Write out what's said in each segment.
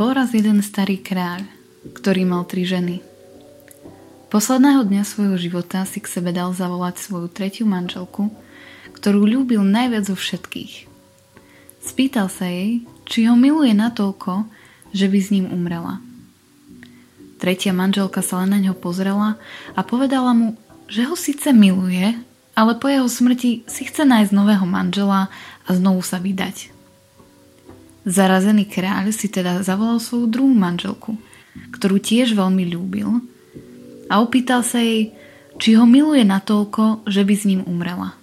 Bol raz jeden starý kráľ, ktorý mal tri ženy. Posledného dňa svojho života si k sebe dal zavolať svoju tretiu manželku, ktorú ľúbil najviac zo všetkých. Spýtal sa jej, či ho miluje natoľko, že by s ním umrela. Tretia manželka sa len na ňo pozrela a povedala mu, že ho síce miluje, ale po jeho smrti si chce nájsť nového manžela a znovu sa vydať. Zarazený kráľ si teda zavolal svoju druhú manželku, ktorú tiež veľmi ľúbil a opýtal sa jej, či ho miluje natoľko, že by s ním umrela.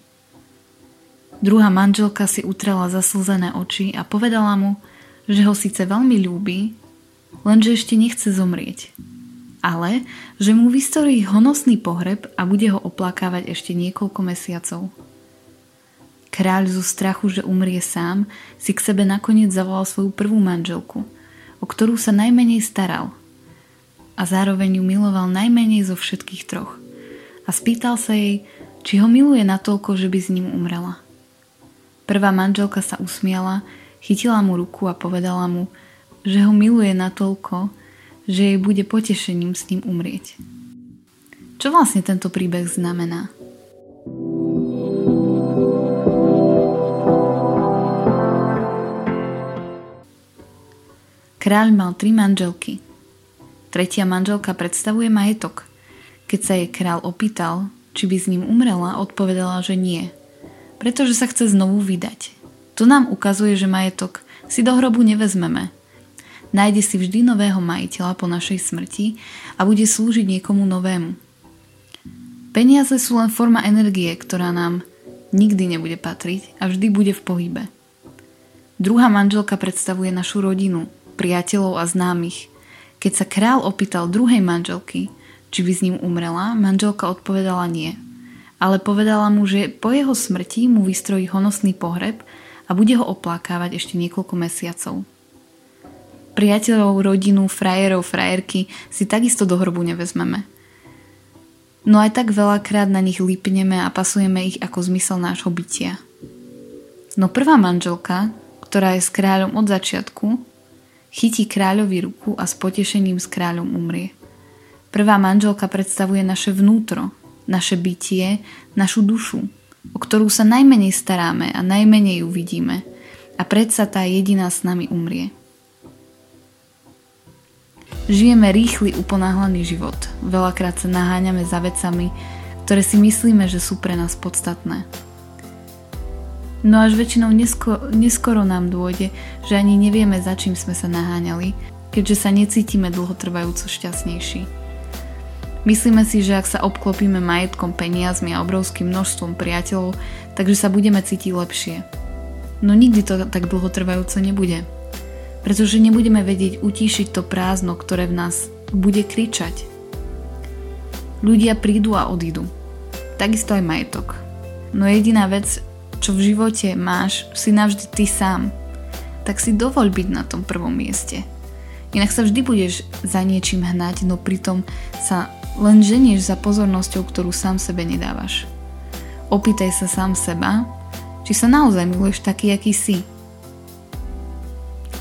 Druhá manželka si utrela zaslzené oči a povedala mu, že ho síce veľmi ľúbi, lenže ešte nechce zomrieť. Ale, že mu vystorí honosný pohreb a bude ho oplakávať ešte niekoľko mesiacov. Kráľ zo strachu, že umrie sám, si k sebe nakoniec zavolal svoju prvú manželku, o ktorú sa najmenej staral a zároveň ju miloval najmenej zo všetkých troch. A spýtal sa jej, či ho miluje natoľko, že by s ním umrela. Prvá manželka sa usmiala, chytila mu ruku a povedala mu, že ho miluje natoľko, že jej bude potešením s ním umrieť. Čo vlastne tento príbeh znamená? Kráľ mal tri manželky. Tretia manželka predstavuje majetok. Keď sa jej kráľ opýtal, či by s ním umrela, odpovedala, že nie. Pretože sa chce znovu vydať. To nám ukazuje, že majetok si do hrobu nevezmeme. Nájde si vždy nového majiteľa po našej smrti a bude slúžiť niekomu novému. Peniaze sú len forma energie, ktorá nám nikdy nebude patriť a vždy bude v pohybe. Druhá manželka predstavuje našu rodinu, priateľov a známych. Keď sa král opýtal druhej manželky, či by s ním umrela, manželka odpovedala nie. Ale povedala mu, že po jeho smrti mu vystrojí honosný pohreb a bude ho oplakávať ešte niekoľko mesiacov. Priateľov, rodinu, frajerov, frajerky si takisto do hrobu nevezmeme. No aj tak veľakrát na nich lípneme a pasujeme ich ako zmysel nášho bytia. No prvá manželka, ktorá je s kráľom od začiatku, chytí kráľovi ruku a s potešením s kráľom umrie. Prvá manželka predstavuje naše vnútro, naše bytie, našu dušu, o ktorú sa najmenej staráme a najmenej ju vidíme. A predsa tá jediná s nami umrie. Žijeme rýchly, uponáhlaný život. Veľakrát sa naháňame za vecami, ktoré si myslíme, že sú pre nás podstatné. No až väčšinou nesko, neskoro nám dôjde, že ani nevieme, za čím sme sa naháňali, keďže sa necítime dlhotrvajúco šťastnejší. Myslíme si, že ak sa obklopíme majetkom, peniazmi a obrovským množstvom priateľov, takže sa budeme cítiť lepšie. No nikdy to tak dlhotrvajúco nebude. Pretože nebudeme vedieť utíšiť to prázdno, ktoré v nás bude kričať. Ľudia prídu a odídu. Takisto aj majetok. No jediná vec, čo v živote máš, si navždy ty sám, tak si dovoľ byť na tom prvom mieste. Inak sa vždy budeš za niečím hnať, no pritom sa len ženieš za pozornosťou, ktorú sám sebe nedávaš. Opýtaj sa sám seba, či sa naozaj miluješ taký, aký si.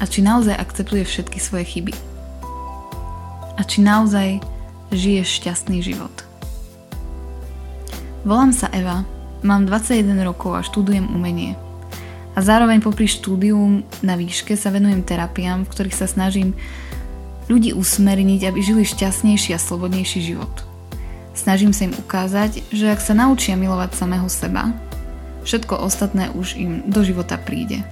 A či naozaj akceptuješ všetky svoje chyby. A či naozaj žiješ šťastný život. Volám sa Eva Mám 21 rokov a študujem umenie. A zároveň popri štúdiu na výške sa venujem terapiám, v ktorých sa snažím ľudí usmerniť, aby žili šťastnejší a slobodnejší život. Snažím sa im ukázať, že ak sa naučia milovať samého seba, všetko ostatné už im do života príde.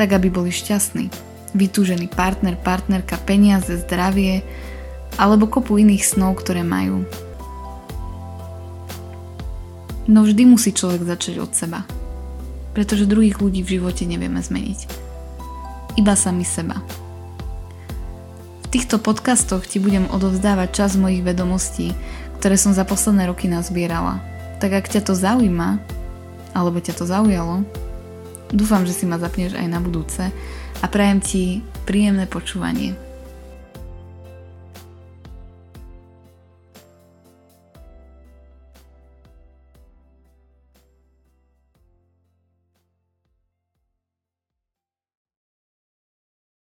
Tak, aby boli šťastní. Vytúžený partner, partnerka, peniaze, zdravie alebo kopu iných snov, ktoré majú. No vždy musí človek začať od seba. Pretože druhých ľudí v živote nevieme zmeniť. Iba sami seba. V týchto podcastoch ti budem odovzdávať čas mojich vedomostí, ktoré som za posledné roky nazbierala. Tak ak ťa to zaujíma, alebo ťa to zaujalo, dúfam, že si ma zapneš aj na budúce a prajem ti príjemné počúvanie.